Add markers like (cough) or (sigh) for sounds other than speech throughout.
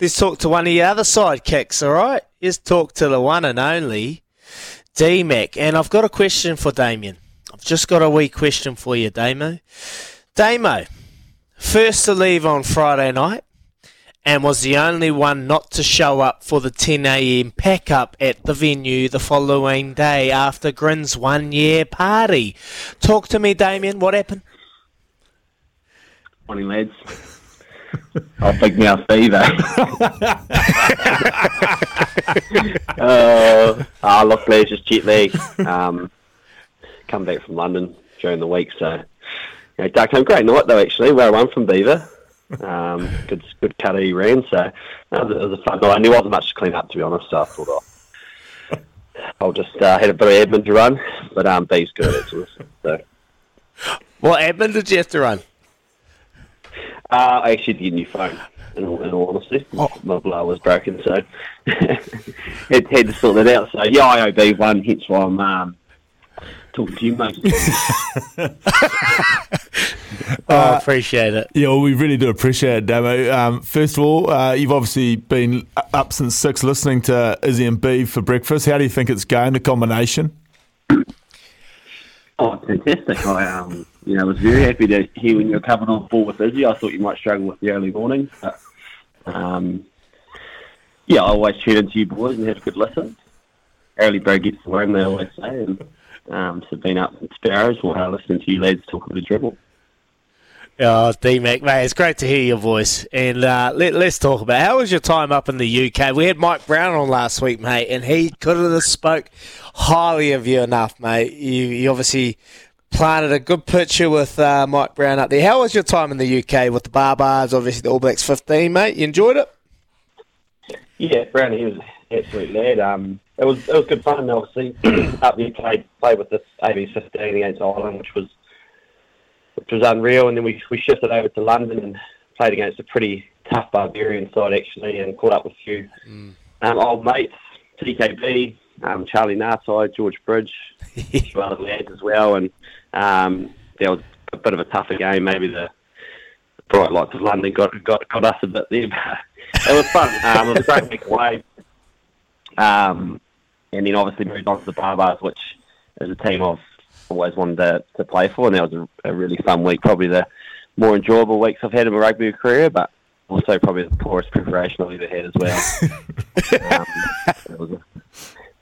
Let's talk to one of your other sidekicks, all right? Let's talk to the one and only D-Mac. And I've got a question for Damian. I've just got a wee question for you, Damo. Damo, first to leave on Friday night and was the only one not to show up for the 10am pack up at the venue the following day after Grin's one year party. Talk to me, Damian. What happened? Morning, lads. I'll me up fever. (laughs) uh, ah, luckily it's just jet lag. Um, come back from London during the week, so you know, dark home. Great night though, actually. Where I won from Beaver. Um, good, good cut he ran. So uh, it was, a fun night. And there wasn't much to clean up, to be honest. So I thought I'll, I'll just uh, had a bit of admin to run, but um, B's good at it. So. What admin did you have to run? Uh, I actually did a new phone. In all, in all honesty, Oh. my blower was broken, so (laughs) had, had to sort that out. So yeah, IOB one. Hence why I'm um, talking to you, mate. (laughs) (laughs) Oh, I appreciate it. Yeah, well, we really do appreciate it, Damo. Um, first of all, uh, you've obviously been up since six listening to Izzy and B for breakfast. How do you think it's going, the combination? Oh, fantastic! I um, you know, was very happy to hear when you were coming on board with Izzy. I thought you might struggle with the early mornings, but um, yeah, I always tune into you boys and have a good listen. Early bird gets the worm, they always say, and um, so been up in Sparrows while I listening to you lads talk of the dribble. Oh, D-Mac, mate, it's great to hear your voice. And uh, let, let's talk about how was your time up in the UK? We had Mike Brown on last week, mate, and he couldn't have spoke highly of you enough, mate. You, you obviously planted a good picture with uh, Mike Brown up there. How was your time in the UK with the Barbars, obviously the All Blacks 15, mate? You enjoyed it? Yeah, Brownie, he was an absolute lad. Um, it was it was good fun. Obviously, (clears throat) up there played played with this AB fifteen against Ireland, which was which was unreal. And then we we shifted over to London and played against a pretty tough Barbarian side actually, and caught up with a few um, old mates, TKB, um, Charlie Ngatai, George Bridge, (laughs) a few other lads as well. And um, there was a bit of a tougher game. Maybe the bright lights of London got got got us a bit there. But it was fun. Um, it was a great week away. Um, and then obviously moved on to the Barbars, which is a team I've always wanted to, to play for, and that was a, a really fun week. Probably the more enjoyable weeks I've had in my rugby career, but also probably the poorest preparation I've ever had as well. (laughs) um, it, was a,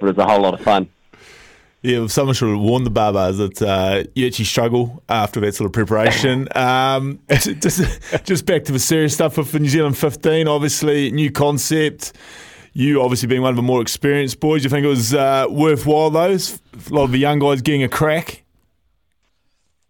it was a whole lot of fun. Yeah, well, someone should have warned the barbers that uh, you actually struggle after that sort of preparation. (laughs) Um, (laughs) just, just back to the serious stuff for, New Zealand 15, obviously, new concept. You obviously being one of the more experienced boys, you think it was uh, worthwhile, those? A lot of the young guys getting a crack?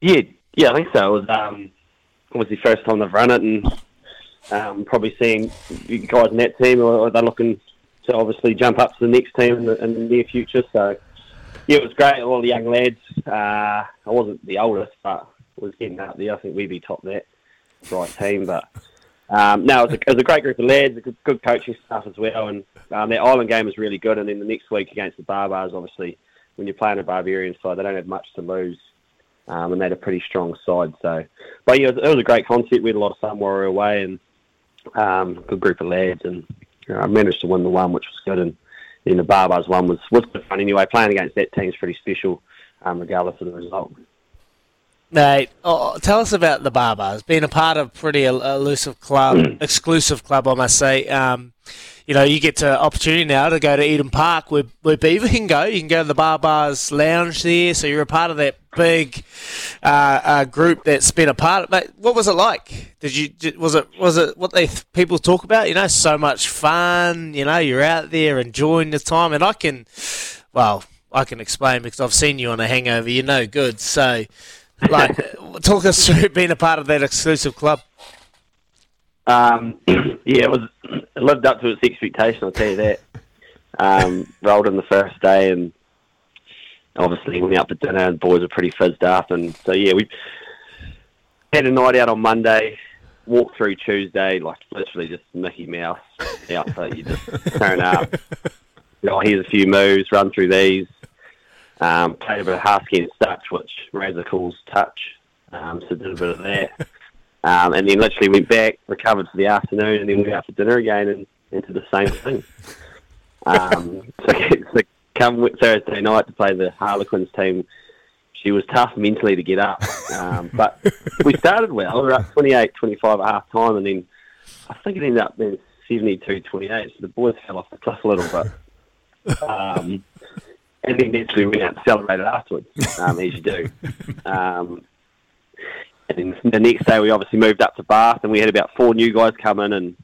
Yeah, yeah, I think so. It was um, obviously the first time they've run it, and um, probably seeing guys in that team, or they're looking to obviously jump up to the next team in the, in the near future. So, yeah, it was great. All the young lads. Uh, I wasn't the oldest, but was getting up there. I think we'd be top that right team, but. Um, no, it was, a, it was a great group of lads, a good, good coaching staff as well, and um, their Island game was really good. And then the next week against the Barbars, obviously, when you're playing a Barbarian side, they don't have much to lose, um, and they had a pretty strong side. So, but yeah, it was, it was a great concept. We had a lot of fun while we were away, and um, good group of lads, and you know, I managed to win the one, which was good. And then the Barbars one was was good fun anyway. Playing against that team's pretty special, um, regardless of the result. Mate, oh, tell us about the Barbars. Being a part of pretty elusive club, (clears throat) exclusive club, I must say. Um, you know, you get to opportunity now to go to Eden Park where, where Beaver can go. You can go to the Barbars Lounge there, so you're a part of that big uh, uh, group that's been a part of. Mate, what was it like? Did you was it was it what they people talk about? You know, so much fun. You know, you're out there enjoying the time, and I can, well, I can explain because I've seen you on a hangover. You're no good, so like, (laughs) talk us through being a part of that exclusive club. Um, (clears throat) yeah, it was it lived up to its expectation. I'll tell you that. Um, rolled in the first day, and obviously went out for dinner, and the boys were pretty fizzed up, and so yeah, we had a night out on Monday. Walked through Tuesday, like literally just Mickey Mouse outfit. You just turn up. (laughs) You know, here's a few moves, run through these. Um, played a bit of Husky and Touch, which Razor calls touch. Um, so did a bit of that. (laughs) Um, and then literally went back, recovered for the afternoon, and then went out for dinner again and into the same thing. (laughs) Um, so, so come Thursday night to play the Harlequins team, she was tough mentally to get up. Um, (laughs) but we started well. We were up 28 25 at half time, and then I think it ended up being 72 28. So the boys fell off the cliff a little bit. Um, and then naturally went out and celebrated afterwards, um, as you do. Um, and then the next day we obviously moved up to Bath, and we had about four new guys come in, and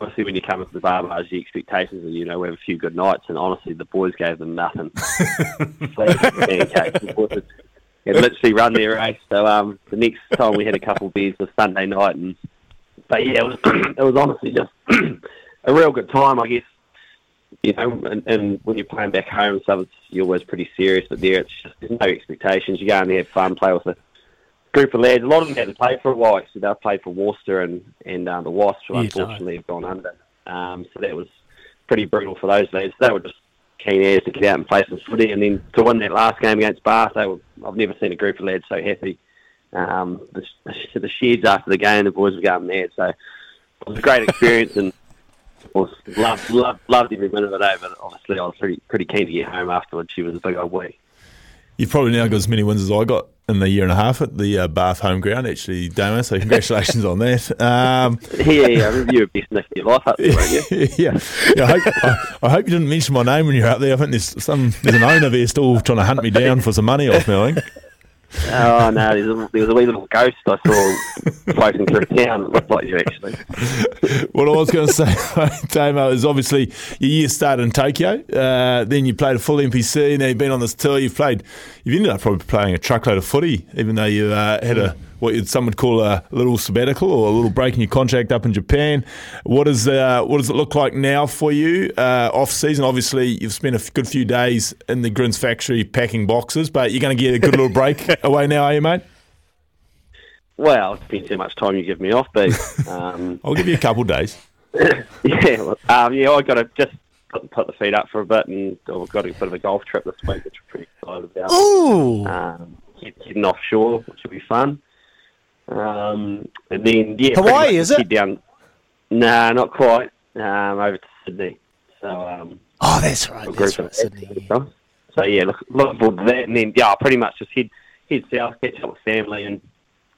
obviously when you come into the Barbars, the expectations are, you know, we have a few good nights, and honestly, the boys gave them nothing. (laughs) The had literally run their race. So um, the next time we had a couple of beers was Sunday night, and but yeah, it was (clears throat) it was honestly just (clears throat) a real good time, I guess you know, and, and when you're playing back home, so it's, you're always pretty serious. But there, it's just there's no expectations. You go in there, have fun, play with a group of lads. A lot of them had to play for a while. So they've played for Worcester and and um, the Wasps, who unfortunately have gone under. Um, so that was pretty brutal for those lads. They were just keen as to get out and play some footy, and then to win that last game against Bath. They were, I've never seen a group of lads so happy. Um, the, the sheds after the game, the boys were going mad. So it was a great experience (laughs) and was loved, loved, loved every minute of it. But obviously, I was pretty, pretty keen to get home afterwards. She was a big old week. You've probably now got as many wins as I got in the year and a half at the uh, Bath home ground, actually, Damo. So congratulations on that. Um, (laughs) yeah, yeah, I remember you were best nick of your life up there, weren't you? (laughs) yeah, yeah. I hope, I, I hope, you didn't mention my name when you're out there. I think there's some there's an owner there still trying to hunt me down for some money off me. I think. Oh no, there was, a, there was a wee little ghost I saw floating through town. It looked like you actually. what I was going to say, (laughs) Damo, is obviously your year started in Tokyo. Uh, then you played a full NPC. Now you've been on this tour. You've played. You've ended up probably playing a truckload of footy, even though you uh, had a what some would call a little sabbatical or a little break in your contract up in Japan. What is uh, what does it look like now for you uh, off season? Obviously, you've spent a good few days in the Grins factory packing boxes, but you're going to get a good little break (laughs) away now, are you, mate? Well, it depends how much time you give me off, but um, (laughs) I'll give you a couple of days. (laughs) yeah, um, yeah, I got to just put, put, the feet up for a bit, and I've got a bit of a golf trip this week, which I'm pretty excited about. Ooh. Um, getting offshore, which will be fun. Um, and then yeah, Hawaii is it? Down, nah, not quite. Um, over to Sydney. So um, oh, that's right. That's right, Sydney. So yeah, look, look forward to that, and then yeah, I'll pretty much just head head south, catch up with family, and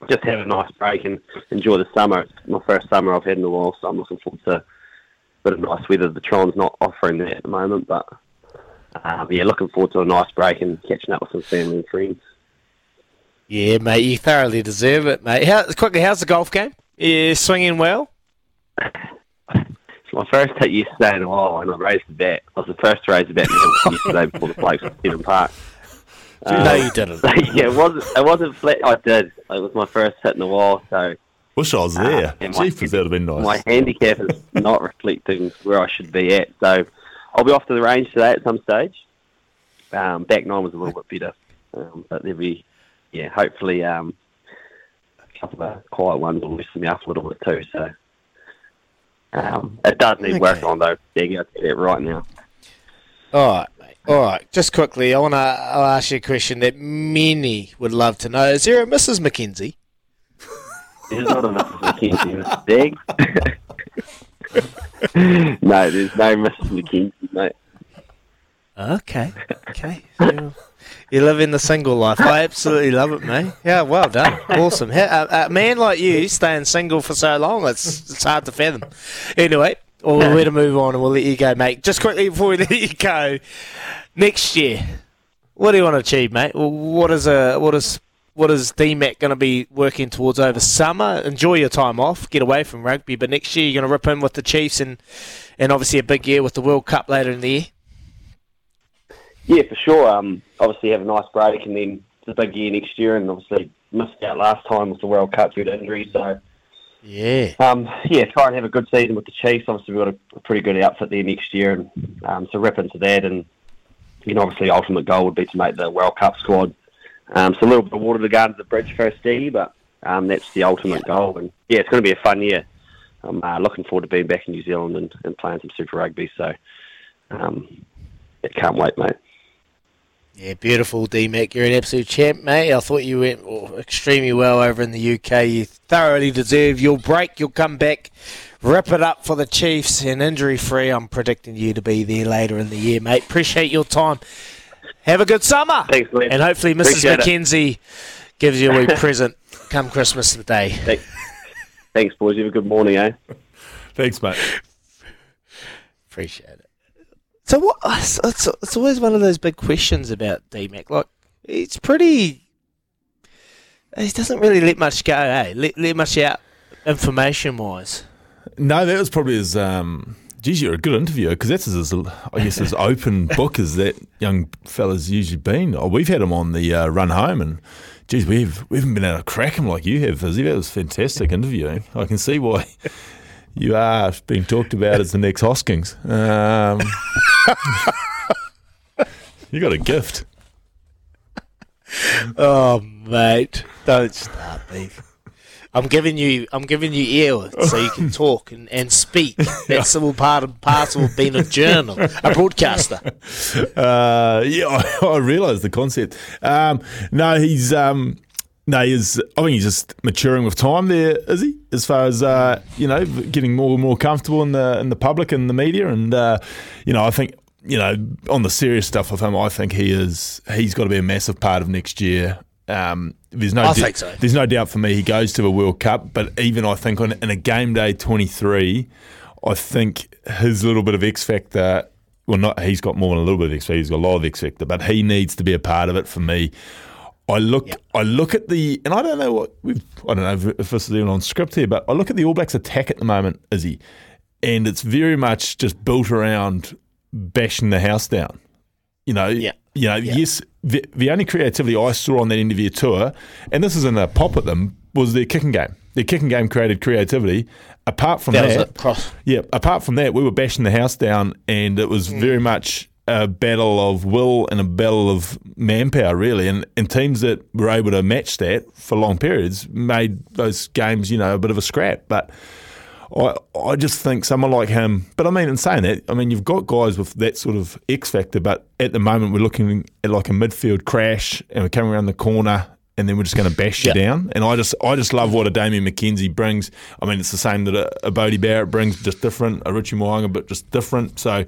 just have a nice break and enjoy the summer. It's my first summer I've had in a while, so I'm looking forward to a bit of nice weather. The Tron's not offering that at the moment, but um, yeah, looking forward to a nice break and catching up with some family and friends. Yeah, mate, you thoroughly deserve it, mate. How, quickly, how's the golf game? You swinging well? It's my first hit yesterday in a while, and I raised the bat. I was the first to raise the bat (laughs) yesterday before the blokes at Eden Park. Um, no, you didn't. (laughs) yeah, it wasn't. It wasn't flat. I did. It was my first hit in a while, so. Wish I was there. Uh, Chief, that would have been nice. My handicap is not reflecting where I should be at, so I'll be off to the range today at some stage. Um, back nine was a little bit better, um, but there'll be yeah, hopefully um, a couple of quiet ones will loosen me up a little bit too. So um, it does need okay. work on though. Yeah, get it right now. All right, mate. All right. Just quickly, I want to ask you a question that many would love to know. Is there a Mrs. McKenzie? There's not a Mrs. McKenzie, Mr. Big. (laughs) no, there's no Mrs. McKenzie, mate. Okay, okay. You, you live in the single life. I absolutely love it, mate. Yeah, well done. Awesome. A, a man like you staying single for so long, it's, it's hard to fathom. Anyway, well, we're to move on and we'll let you go, mate. Just quickly before we (laughs) let you go, next year, what do you want to achieve, mate? What is a what is what is DMAC going to be working towards over summer? Enjoy your time off, get away from rugby, but next year you're going to rip in with the Chiefs and and obviously a big year with the World Cup later in the year. Yeah, for sure. Um, obviously have a nice break, and then the big year next year, and obviously missed out last time with the World Cup due to injury. So, Yeah. um, yeah, try and have a good season with the Chiefs. Obviously, we've got a, a pretty good outfit there next year, and um, so rip into that. And you know, obviously, ultimate goal would be to make the World Cup squad. Um, so a little bit of water to go under the bridge first, Stevie, but um, that's the ultimate goal. And yeah, it's going to be a fun year. I'm uh, looking forward to being back in New Zealand and, and playing some Super Rugby. So, um, yeah, can't wait, mate. Yeah, beautiful, DMAC. You're an absolute champ, mate. I thought you went oh, extremely well over in the UK. You thoroughly deserve your break. You'll come back, rip it up for the Chiefs, and injury free. I'm predicting you to be there later in the year, mate. Appreciate your time. Have a good summer. Thanks, Glenn. And hopefully, Mrs. Appreciate it. McKenzie gives you a wee (laughs) present come Christmas Day. Thanks, Thanks, boys. You have a good morning, eh? Thanks, mate. Appreciate it. So what? It's, it's, it's always one of those big questions about DMAC. Like, it's pretty. He doesn't really let much go, eh? Let, let much out information wise. No, that was probably his. Um, geez, you're a good interviewer because that's as, I guess, as (laughs) open book as that young fella's usually been. Oh, we've had him on the uh, run home, and geez, we've we haven't been able to crack him like you have, Fizzy. That was fantastic (laughs) interviewing. I can see why you are being talked about as the next Hoskins. Um, (laughs) you got a gift. Oh, mate, don't start beef. I'm giving you, I'm giving you ear so you can talk and, and speak. (laughs) That's all part and parcel of being a journal, a broadcaster. Uh, yeah, (laughs) I, I realise the concept. Um, no, he's um, no, he's. I think he's just maturing with time. There is he, as far as uh, you know, getting more and more comfortable in the in the public and the media, and uh, you know, I think you know, on the serious stuff of him, I think he is. He's got to be a massive part of next year. Um, there's no, think so. there's no doubt for me he goes to a World Cup, but even I think on in a game day 23, I think his little bit of X factor. Well, not he's got more than a little bit of X factor. He's got a lot of X factor, but he needs to be a part of it for me. I look. I look at the, and I don't know what we've, I don't know if, this is even on script here, but I look at the All Blacks attack at the moment, Izzy, and it's very much just built around bashing the house down. You know, Yeah. you know, Yeah. yes, the, the only creativity I saw on that end of tour, and this isn't a pop at them, was their kicking game. Their kicking game created creativity. Apart from That that, was it. Cross. yeah, apart from that, we were bashing the house down, and it was mm. very much a battle of will and a battle of manpower, really. And, and teams that were able to match that for long periods made those games, you know, a bit of a scrap. But I, I just think someone like him, but I mean, in saying that, I mean, you've got guys with that sort of X factor, but at the moment we're looking at like a midfield crash and we're coming around the corner and then we're just going to bash you Yeah. down. And I just, I just love what a Damian McKenzie brings. I mean, it's the same that a, a Bodie Barrett brings, just different. A Richie Mo'unga, but just different. So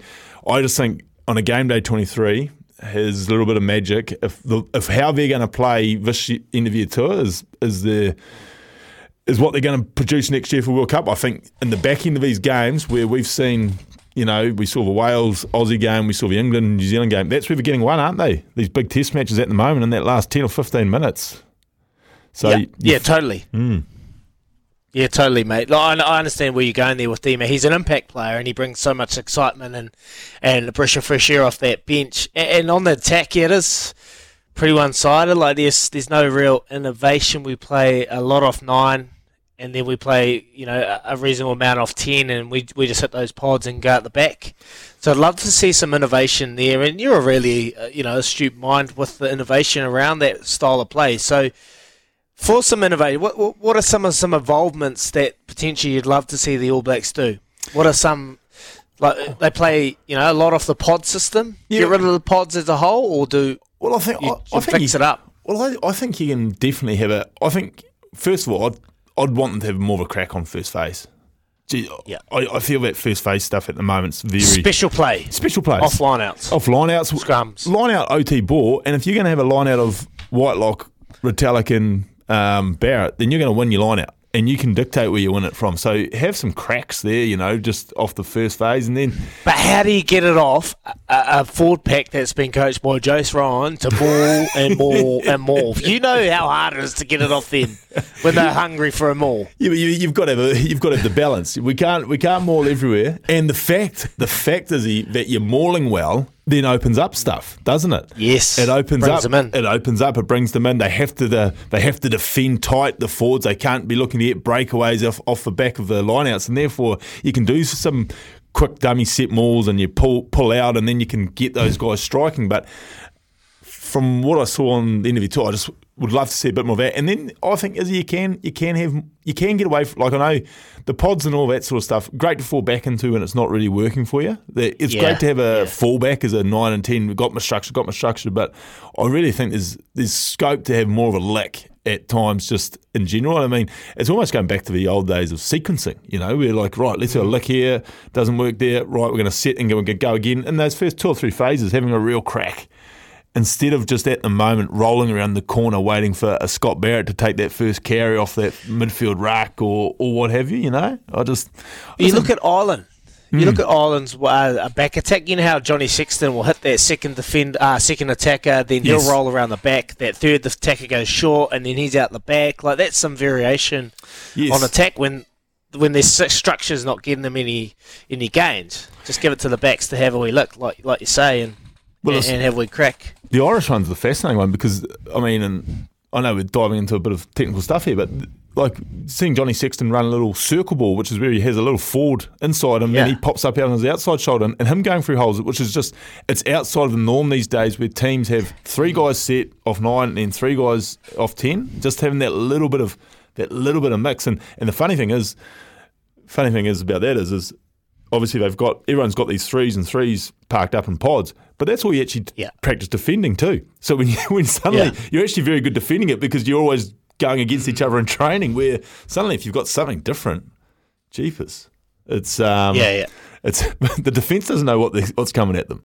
I just think on a game day 23, his little bit of magic, if the, if how they're going to play this end of year tour is, is the, is what they're going to produce next year for World Cup. I think in the back end of these games where we've seen, you know, we saw the Wales Aussie game, we saw the England New Zealand game. That's where they're getting one, aren't they? These big Test matches at the moment in that last ten or fifteen minutes. So yeah, yeah, totally. Mm. Yeah, totally, mate. Like, I, understand where you're going there with Dima. He's an impact player, and he brings so much excitement and and a breath of fresh air off that bench. And, on the attack, yeah, it is pretty one-sided. Like there's there's no real innovation. We play a lot off nine, and then we play you know a, reasonable amount off ten, and we we just hit those pods and go at the back. So I'd love to see some innovation there. And you're a really uh, you know astute mind with the innovation around that style of play. So for some innovation, what, what what are some of some involvements that potentially you'd love to see the All Blacks do? What are some like they play you know a lot off the pod system? Yeah. Get rid of the pods as a whole, or do Well, I think you, I, I think fix you, it up? Well, I, I think you can definitely have a. I think first of all, I'd, I'd want them to have more of a crack on first phase. gee, Yeah. I, I feel that first phase stuff at the moment's very Special play. special play, Off line outs. Off line outs. Scrums. Line out OT ball. And if you're going to have a line out of Whitelock, Retallick, and um, Barrett, then you're going to win your line out. And you can dictate where you win it from. So have some cracks there, you know, just off the first phase. And then But how do you get it off a, a forward pack that's been coached by Jace Ryan to maul and maul (laughs) and maul? You know how hard it is to get it off them when they're hungry for a maul. Yeah, you, you've got to have a, you've got to have the balance. We can't we can't maul everywhere. And the fact the fact is that you're mauling well then opens up stuff, doesn't it? Yes, it opens up. It opens up. It brings them in. They have to the, they have to defend tight the forwards. They can't be looking to get breakaways off off the back of the lineouts, and therefore you can do some quick dummy set mauls and you pull pull out, and then you can get those guys striking. But from what I saw on the end of your tour, I just would love to see a bit more of that. And then I think as you can, you can have, you can get away. From, like I know the pods and all that sort of stuff. Great to fall back into when it's not really working for you. It's Yeah, great to have a yeah. fallback as a nine and ten. Got my structure, got my structure. But I really think there's there's scope to have more of a lick at times, just in general. I mean, it's almost going back to the old days of sequencing. You know, we're like, right, let's have a mm. lick here. Doesn't work there. Right, we're going to sit and go, go again. In those first two or three phases, having a real crack instead of just at the moment rolling around the corner waiting for a Scott Barrett to take that first carry off that midfield rack or, or what have you, you know? I just. I You look at Ireland. You look at Ireland's uh, back attack. You know how Johnny Sexton will hit that second defend, uh, second attacker, then Yes. he'll roll around the back. That third attacker goes short, and then he's out the back. Like that's some variation Yes. on attack when when their structure's not getting them any any gains. Just give it to the backs to have a wee look, like like you say, and Well, and, and have a wee crack. The Irish one's the fascinating one because I mean, and I know we're diving into a bit of technical stuff here, but like seeing Johnny Sexton run a little circle ball, which is where he has a little forward inside him, Yeah. and he pops up out on his outside shoulder, and, and him going through holes, which is just it's outside of the norm these days, where teams have three guys set off nine and then three guys off ten, just having that little bit of that little bit of mix. And and the funny thing is, funny thing is about that is is obviously they've got everyone's got these threes and threes parked up in pods, but that's all you actually Yeah. practice defending too. So when you, (laughs) when suddenly Yeah. you're actually very good defending it because you're always going against each other in training. Where suddenly if you've got something different, jeepers, it's um, Yeah, yeah. it's (laughs) the defense doesn't know what the, what's coming at them.